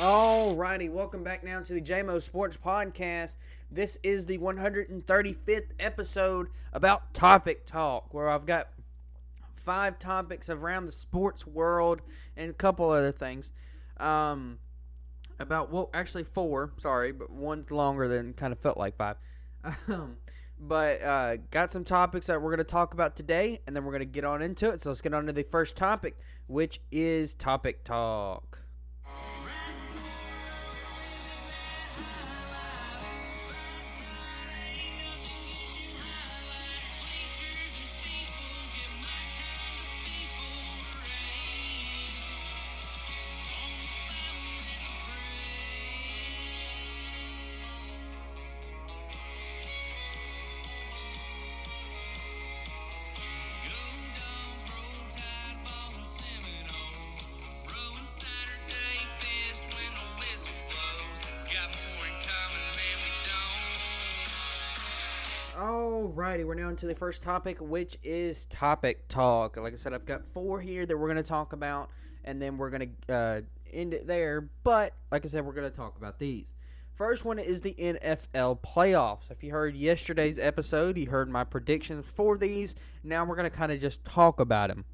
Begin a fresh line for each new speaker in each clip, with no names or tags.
Alrighty, welcome back now to the JMO Sports Podcast. This is the 135th episode about Topic Talk, where I've got five topics around the sports world and a couple other things. Um, about well, actually four. Sorry, but one's longer than kind of felt like five. Um, but uh, got some topics that we're going to talk about today, and then we're going to get on into it. So let's get on to the first topic, which is Topic Talk. Alrighty, we're now into the first topic, which is topic talk. Like I said, I've got four here that we're going to talk about, and then we're going to uh, end it there. But like I said, we're going to talk about these. First one is the NFL playoffs. If you heard yesterday's episode, you heard my predictions for these. Now we're going to kind of just talk about them.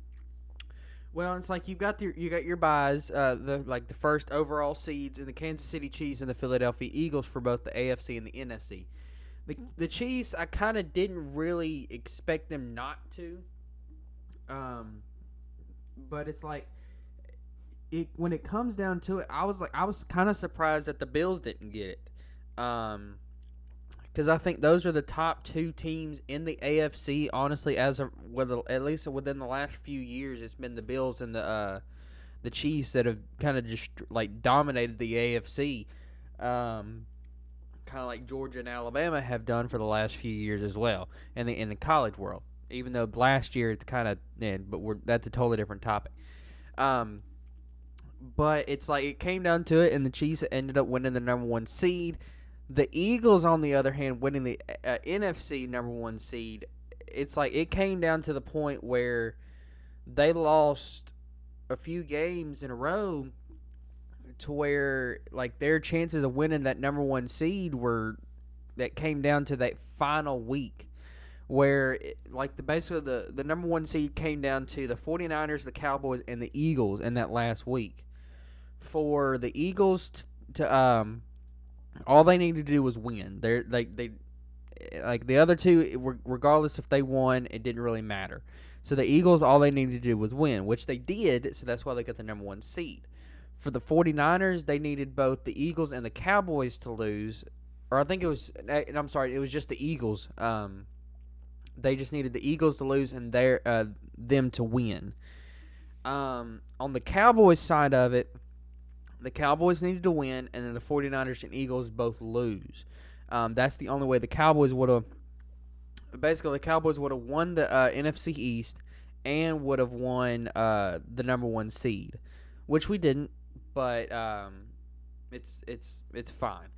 Well, it's like you've got your you got your buys, uh, the like the first overall seeds in the Kansas City Chiefs and the Philadelphia Eagles for both the AFC and the NFC. The the Chiefs, I kind of didn't really expect them not to. Um, but it's like it when it comes down to it, I was like I was kind of surprised that the Bills didn't get it. Um, because I think those are the top two teams in the AFC. Honestly, as of with at least within the last few years, it's been the Bills and the uh, the Chiefs that have kind of just like dominated the AFC. Um, kind of like Georgia and Alabama have done for the last few years as well, in the in the college world. Even though last year it's kind of, but we're that's a totally different topic. Um, but it's like it came down to it, and the Chiefs ended up winning the number one seed. The Eagles, on the other hand, winning the uh, NFC number one seed. It's like it came down to the point where they lost a few games in a row to where like their chances of winning that number one seed were that came down to that final week where it, like the basically the the number one seed came down to the 49ers the cowboys and the eagles in that last week. For the eagles t- to um all they needed to do was win. They're they they like the other two regardless if they won it didn't really matter. So the eagles all they needed to do was win which they did so that's why they got the number one seed for the 49ers, they needed both the Eagles and the Cowboys to lose. Or I think it was, and I'm sorry, it was just the Eagles. Um, they just needed the Eagles to lose and their uh, them to win. Um, on the Cowboys side of it, the Cowboys needed to win, and then the 49ers and Eagles both lose. Um, that's the only way the Cowboys would have. Basically, the Cowboys would have won the uh, NFC East and would have won uh, the number one seed, which we didn't but um, it's it's it's fine.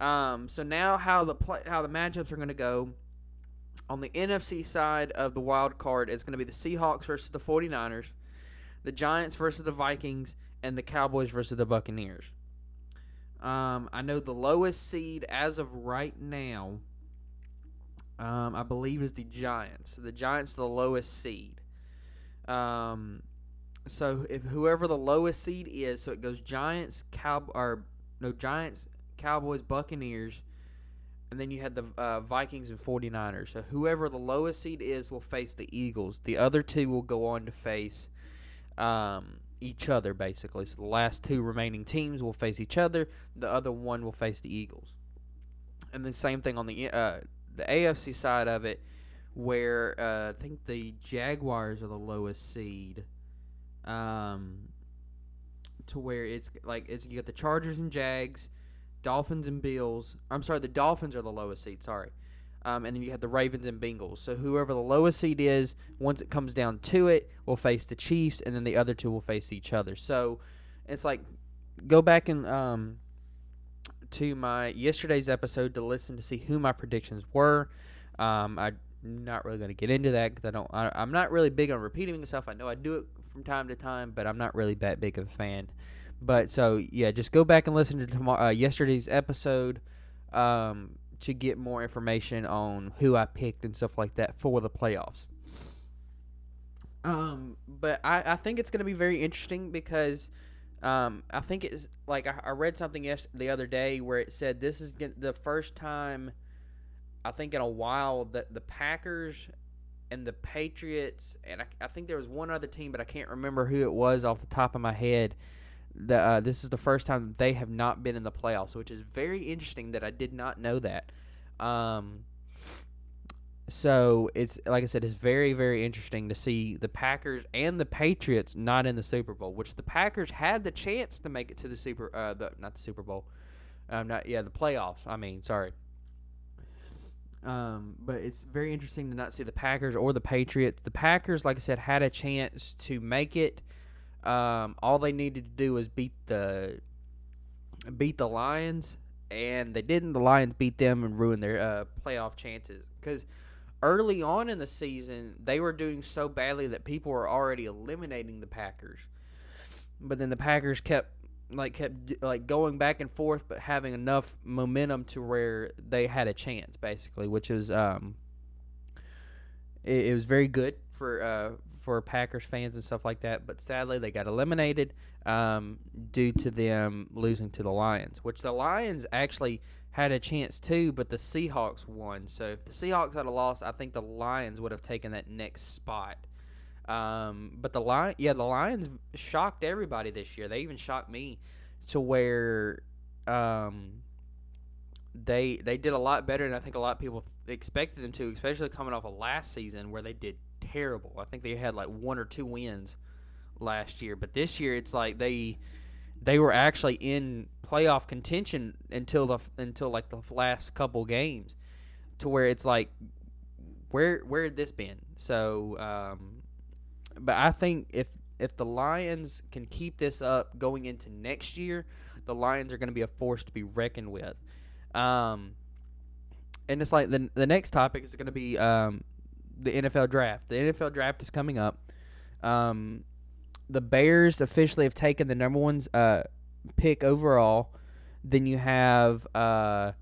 Um, so now how the play, how the matchups are going to go on the NFC side of the wild card is going to be the Seahawks versus the 49ers, the Giants versus the Vikings, and the Cowboys versus the Buccaneers. Um, I know the lowest seed as of right now, um, I believe, is the Giants. The Giants the lowest seed. Um, so if whoever the lowest seed is, so it goes Giants, Cow or no Giants, Cowboys, Buccaneers, and then you had the uh, Vikings and 49ers. So whoever the lowest seed is will face the Eagles. The other two will go on to face um, each other basically. So the last two remaining teams will face each other. The other one will face the Eagles. And the same thing on the uh, the AFC side of it, where uh, I think the Jaguars are the lowest seed um, to where it's like it's you got the Chargers and Jags, Dolphins and Bills. I'm sorry, the Dolphins are the lowest seed. Sorry. Um, and then you have the Ravens and Bengals. So whoever the lowest seed is, once it comes down to it, will face the Chiefs, and then the other two will face each other. So it's like go back and um, to my yesterday's episode to listen to see who my predictions were. Um, I'm not really going to get into that because I don't. I, I'm not really big on repeating myself. I know I do it from time to time, but I'm not really that big of a fan. But so yeah, just go back and listen to tomorrow, uh, yesterday's episode um, to get more information on who I picked and stuff like that for the playoffs. Um, but I, I think it's going to be very interesting because um, I think it's like I, I read something yesterday, the other day where it said this is the first time I think in a while that the Packers and the Patriots and I, I think there was one other team, but I can't remember who it was off the top of my head. The, uh, this is the first time they have not been in the playoffs, which is very interesting that I did not know that. Um, so it's like I said, it's very very interesting to see the Packers and the Patriots not in the Super Bowl, which the Packers had the chance to make it to the Super, uh, the not the Super Bowl, um, not yeah the playoffs. I mean, sorry. Um, but it's very interesting to not see the Packers or the Patriots. The Packers, like I said, had a chance to make it. Um, all they needed to do was beat the beat the Lions, and they didn't. The Lions beat them and ruined their uh, playoff chances because early on in the season, they were doing so badly that people were already eliminating the Packers. But then the Packers kept like kept like going back and forth, but having enough momentum to where they had a chance, basically, which is um, it, it was very good for uh for Packers fans and stuff like that. But sadly, they got eliminated um due to them losing to the Lions, which the Lions actually had a chance too, but the Seahawks won. So if the Seahawks had a loss, I think the Lions would have taken that next spot. Um, but the lion, yeah, the Lions shocked everybody this year. They even shocked me to where um, they they did a lot better than I think a lot of people expected them to, especially coming off of last season where they did terrible. I think they had like one or two wins last year, but this year it's like they they were actually in playoff contention until the until like the last couple games, to where it's like, where where had this been? So, um, but I think if if the Lions can keep this up going into next year, the Lions are going to be a force to be reckoned with. Um, and it's like the the next topic is going to be um, the NFL draft. The NFL draft is coming up. Um, the Bears officially have taken the number one uh, pick overall. Then you have uh,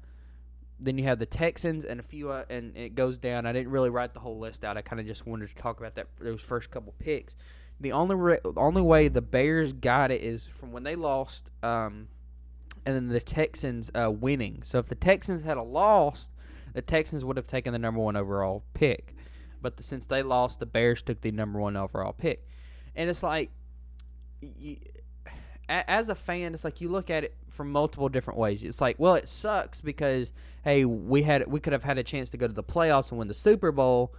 then you have the Texans and a few, uh, and it goes down. I didn't really write the whole list out. I kind of just wanted to talk about that those first couple picks. The only re- only way the Bears got it is from when they lost, um, and then the Texans uh, winning. So if the Texans had a lost, the Texans would have taken the number one overall pick. But the, since they lost, the Bears took the number one overall pick and it's like you, as a fan it's like you look at it from multiple different ways. It's like well it sucks because hey we had we could have had a chance to go to the playoffs and win the super bowl.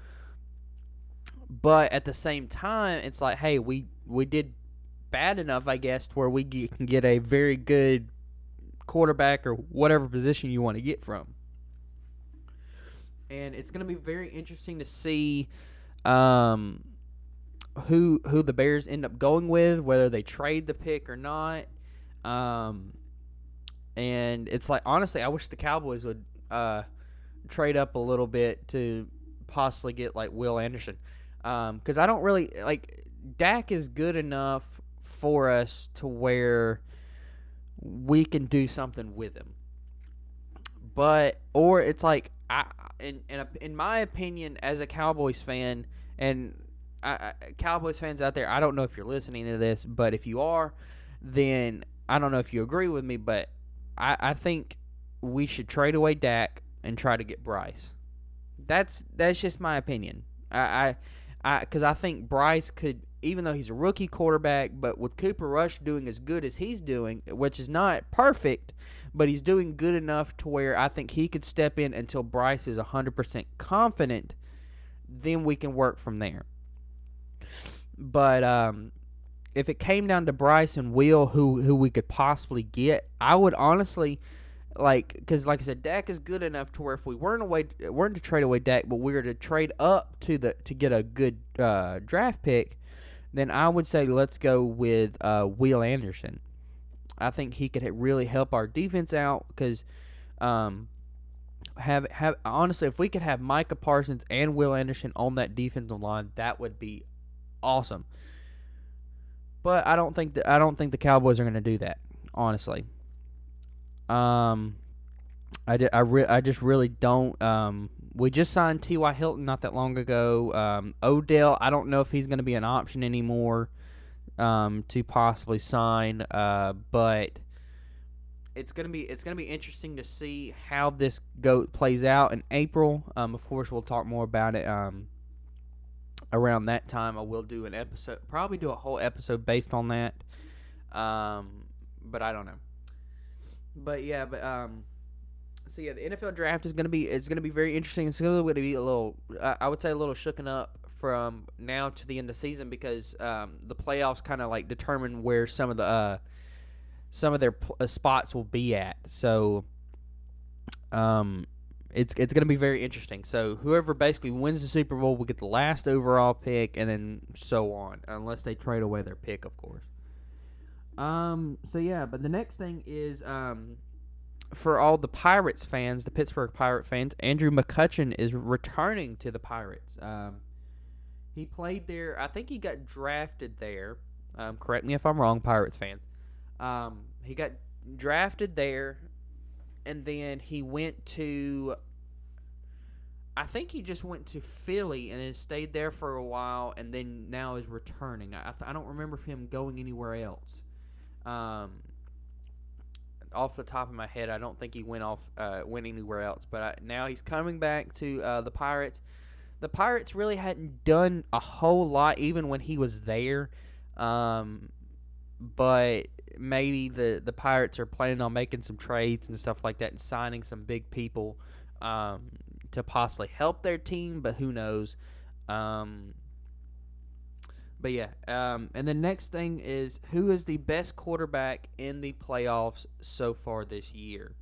But at the same time it's like hey we we did bad enough i guess to where we can get a very good quarterback or whatever position you want to get from. And it's going to be very interesting to see um, who who the Bears end up going with, whether they trade the pick or not. Um, and it's like honestly, I wish the Cowboys would uh, trade up a little bit to possibly get like Will Anderson, because um, I don't really like Dak is good enough for us to where we can do something with him. But or it's like I in in, a, in my opinion as a Cowboys fan and Cowboys fans out there, I don't know if you're listening to this, but if you are, then I don't know if you agree with me, but I, I think we should trade away Dak and try to get Bryce. That's that's just my opinion. I I because I, I think Bryce could, even though he's a rookie quarterback, but with Cooper Rush doing as good as he's doing, which is not perfect, but he's doing good enough to where I think he could step in until Bryce is hundred percent confident. Then we can work from there. But um, if it came down to Bryce and Will, who who we could possibly get, I would honestly like because like I said, Dak is good enough to where if we weren't away, weren't to trade away Dak, but we were to trade up to the to get a good uh, draft pick, then I would say let's go with uh, Will Anderson. I think he could really help our defense out because um, have have honestly, if we could have Micah Parsons and Will Anderson on that defensive line, that would be awesome. but I don't think that I don't think the Cowboys are going to do that. Honestly, um, I, I, re- I just really don't. Um, we just signed T.Y. Hilton not that long ago. Um, Odell, I don't know if he's going to be an option anymore um, to possibly sign, uh, but it's gonna be it's gonna be interesting to see how this go plays out in April. Um, of course, we'll talk more about it um, around that time. I will do an episode, probably do a whole episode based on that. Um, but I don't know. But yeah, but um, so yeah, the NFL draft is gonna be it's gonna be very interesting. It's gonna be a little, I would say, a little shooken up from now to the end of the season because um, the playoffs kind of like determine where some of the uh, some of their pl- uh, spots will be at. So, um, it's it's going to be very interesting. So whoever basically wins the Super Bowl will get the last overall pick, and then so on, unless they trade away their pick, of course. Um. So yeah, but the next thing is um, for all the Pirates fans, the Pittsburgh Pirate fans, Andrew McCutchen is returning to the Pirates. Um, he played there. I think he got drafted there. Um, correct me if I'm wrong, Pirates fans. Um, he got drafted there, and then he went to. I think he just went to Philly and then stayed there for a while, and then now is returning. I I don't remember him going anywhere else. Um, off the top of my head, I don't think he went off uh, went anywhere else. But I, now he's coming back to uh, the Pirates. The Pirates really hadn't done a whole lot even when he was there. Um, but maybe the the Pirates are planning on making some trades and stuff like that and signing some big people um, to possibly help their team. But who knows? Um, but yeah, um, and the next thing is who is the best quarterback in the playoffs so far this year?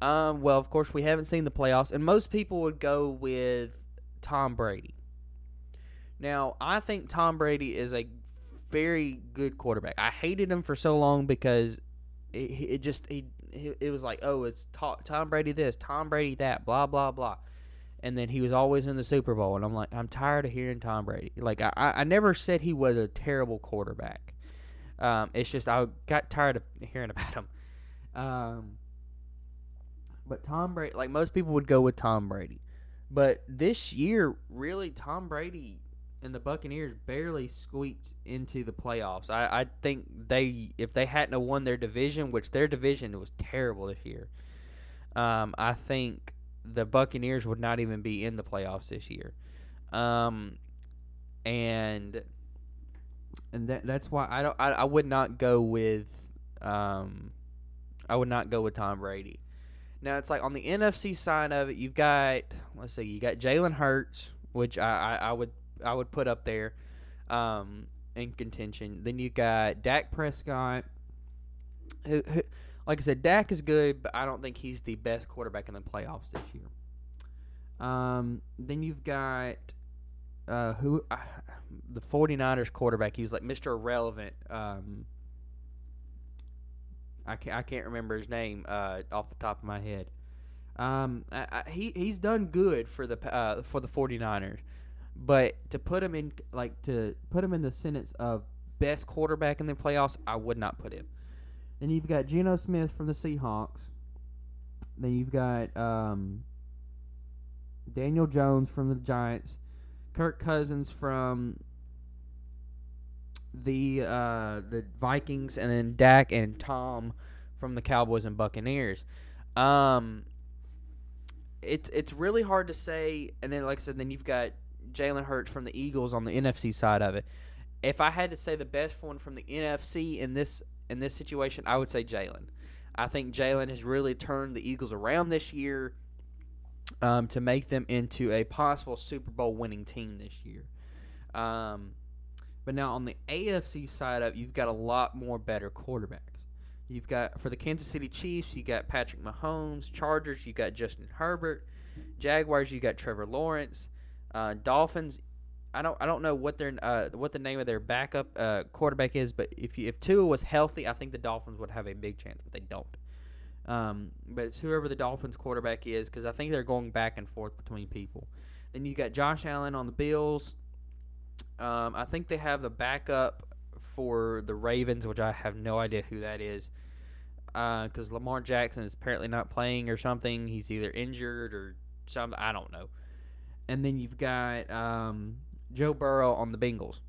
Um, well, of course, we haven't seen the playoffs, and most people would go with Tom Brady. Now, I think Tom Brady is a very good quarterback. I hated him for so long because it, it just he, it was like, oh, it's Tom Brady this, Tom Brady that, blah blah blah, and then he was always in the Super Bowl, and I'm like, I'm tired of hearing Tom Brady. Like I, I never said he was a terrible quarterback. Um, it's just I got tired of hearing about him. Um, but Tom Brady, like most people would go with Tom Brady, but this year, really, Tom Brady and the Buccaneers barely squeaked into the playoffs. I, I think they if they hadn't won their division, which their division was terrible this year, um, I think the Buccaneers would not even be in the playoffs this year. Um, and and that that's why I don't I, I would not go with um I would not go with Tom Brady. Now it's like on the NFC side of it, you've got let's see, you got Jalen Hurts, which I, I, I would I would put up there. Um, in contention. Then you got Dak Prescott, who, who, like I said, Dak is good, but I don't think he's the best quarterback in the playoffs this year. Um, then you've got uh, who uh, the 49ers quarterback. He was like Mr. Irrelevant. Um, I can't, I can't remember his name uh, off the top of my head. Um, I, I, he he's done good for the uh, for the 49ers. But to put him in like to put him in the sentence of best quarterback in the playoffs, I would not put him. Then you've got Geno Smith from the Seahawks. Then you've got um, Daniel Jones from the Giants, Kirk Cousins from the uh, the Vikings, and then Dak and Tom from the Cowboys and Buccaneers. Um, it's it's really hard to say. And then, like I said, then you've got Jalen Hurts from the Eagles on the NFC side of it. If I had to say the best one from the NFC in this in this situation, I would say Jalen. I think Jalen has really turned the Eagles around this year um, to make them into a possible Super Bowl winning team this year. Um, but now on the AFC side of you've got a lot more better quarterbacks. You've got for the Kansas City Chiefs, you got Patrick Mahomes. Chargers, you got Justin Herbert. Jaguars, you got Trevor Lawrence. Uh, Dolphins, I don't I don't know what their uh, what the name of their backup uh, quarterback is, but if you, if Tua was healthy, I think the Dolphins would have a big chance, but they don't. Um, but it's whoever the Dolphins quarterback is, because I think they're going back and forth between people. Then you got Josh Allen on the Bills. Um, I think they have the backup for the Ravens, which I have no idea who that is, because uh, Lamar Jackson is apparently not playing or something. He's either injured or something. I don't know. And then you've got um, Joe Burrow on the Bengals.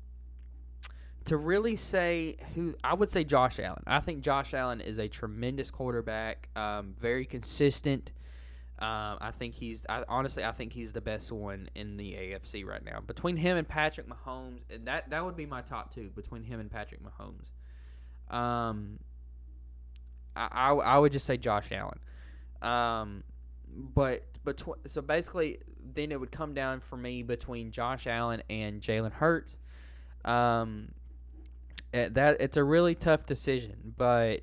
To really say who, I would say Josh Allen. I think Josh Allen is a tremendous quarterback, um, very consistent. Um, I think he's I, honestly I think he's the best one in the AFC right now. Between him and Patrick Mahomes, and that that would be my top two between him and Patrick Mahomes. Um, I I, I would just say Josh Allen. Um, but but so basically, then it would come down for me between Josh Allen and Jalen Hurts. Um, eh, that it's a really tough decision, but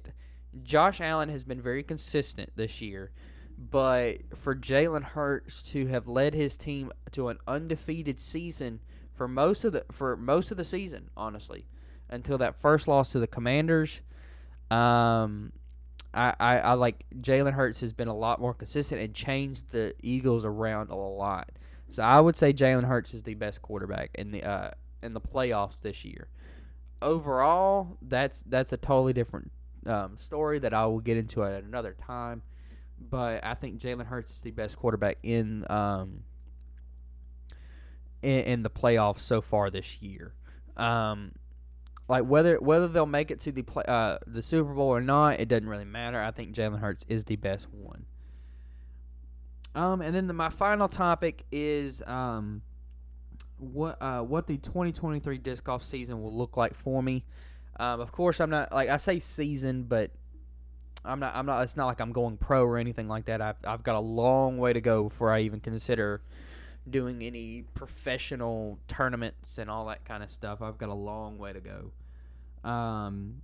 Josh Allen has been very consistent this year. But for Jalen Hurts to have led his team to an undefeated season for most of the for most of the season, honestly, until that first loss to the Commanders, um, I, I, I like Jalen Hurts has been a lot more consistent and changed the Eagles around a lot. So I would say Jalen Hurts is the best quarterback in the uh, in the playoffs this year. Overall, that's that's a totally different um, story that I will get into at another time but I think Jalen Hurts is the best quarterback in um in, in the playoffs so far this year. Um, like whether whether they'll make it to the play, uh, the Super Bowl or not, it doesn't really matter. I think Jalen Hurts is the best one. Um, and then the, my final topic is um, what uh, what the 2023 disc golf season will look like for me. Um, of course, I'm not like I say season, but I'm not. I'm not. It's not like I'm going pro or anything like that. I've I've got a long way to go before I even consider doing any professional tournaments and all that kind of stuff. I've got a long way to go. Um,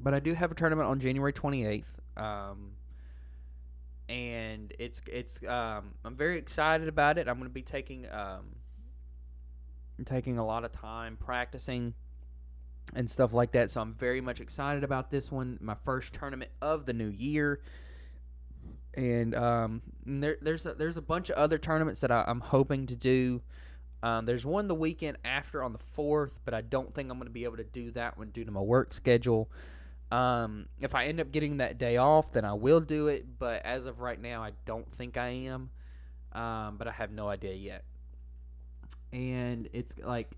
but I do have a tournament on January 28th. Um, and it's it's um, I'm very excited about it. I'm going to be taking um, taking a lot of time practicing and stuff like that. So I'm very much excited about this one. My first tournament of the new year. And um, there, there's a, there's a bunch of other tournaments that I, am hoping to do. Um, there's one the weekend after on the fourth, but I don't think I'm going to be able to do that one due to my work schedule. Um, if I end up getting that day off, then I will do it. But as of right now, I don't think I am. Um, but I have no idea yet. And it's like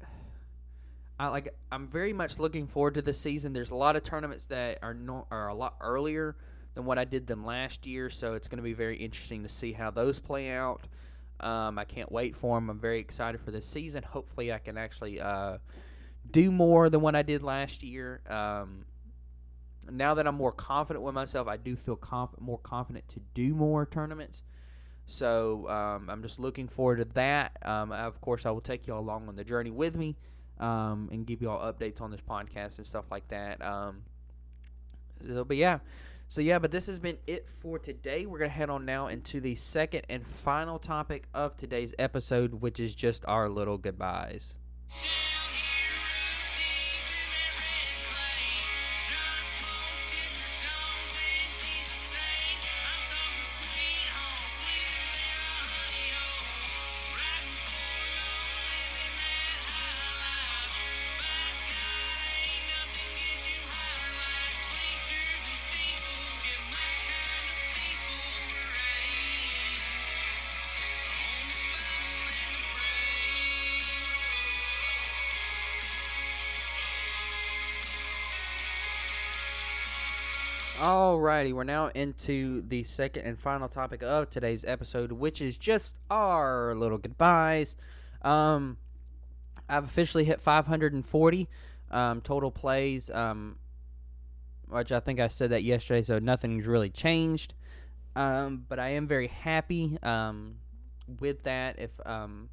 I like I'm very much looking forward to this season. There's a lot of tournaments that are no, are a lot earlier than what I did them last year, so it's going to be very interesting to see how those play out. Um, I can't wait for them. I'm very excited for this season. Hopefully, I can actually uh, do more than what I did last year. Um, now that I'm more confident with myself, I do feel conf- more confident to do more tournaments. So um, I'm just looking forward to that. Um, of course, I will take you along on the journey with me um, and give you all updates on this podcast and stuff like that. Um, so, but yeah, so yeah, but this has been it for today. We're gonna head on now into the second and final topic of today's episode, which is just our little goodbyes. Alrighty, we're now into the second and final topic of today's episode, which is just our little goodbyes. Um, I've officially hit 540 um, total plays, um, which I think I said that yesterday, so nothing's really changed. Um, but I am very happy um, with that. If um,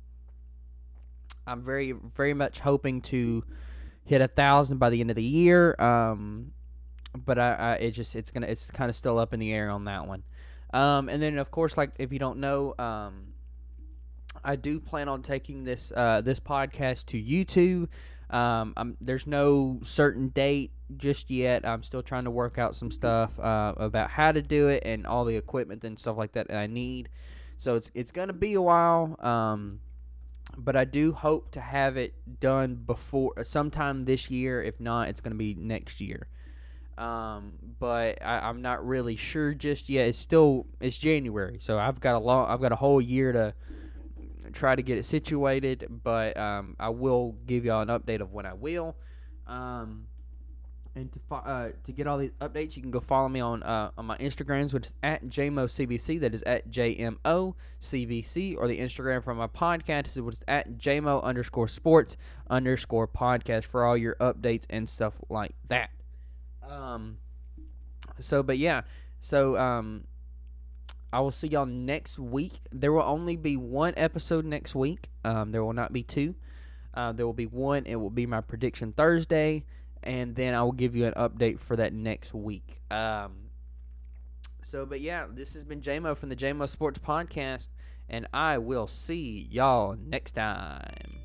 I'm very, very much hoping to hit a thousand by the end of the year. Um, but I, I it just it's gonna it's kind of still up in the air on that one. Um, and then of course, like if you don't know, um, I do plan on taking this uh, this podcast to YouTube. Um, I'm, there's no certain date just yet. I'm still trying to work out some stuff uh, about how to do it and all the equipment and stuff like that, that I need. So it's it's gonna be a while. Um, but I do hope to have it done before sometime this year. If not, it's going to be next year. Um, but I, am not really sure just yet. It's still it's January, so I've got a long I've got a whole year to try to get it situated. But um, I will give y'all an update of when I will. Um, and to fo- uh, to get all these updates, you can go follow me on uh, on my Instagrams, which is at JMOCBC. That is at JMOCBC, or the Instagram for my podcast, which is at JMO underscore sports underscore podcast for all your updates and stuff like that. Um, so, but yeah, so um, I will see y'all next week. There will only be one episode next week. Um, there will not be two. Uh, there will be one. It will be my prediction Thursday and then I will give you an update for that next week. Um, so, but yeah, this has been JMO from the JMO Sports Podcast, and I will see y'all next time.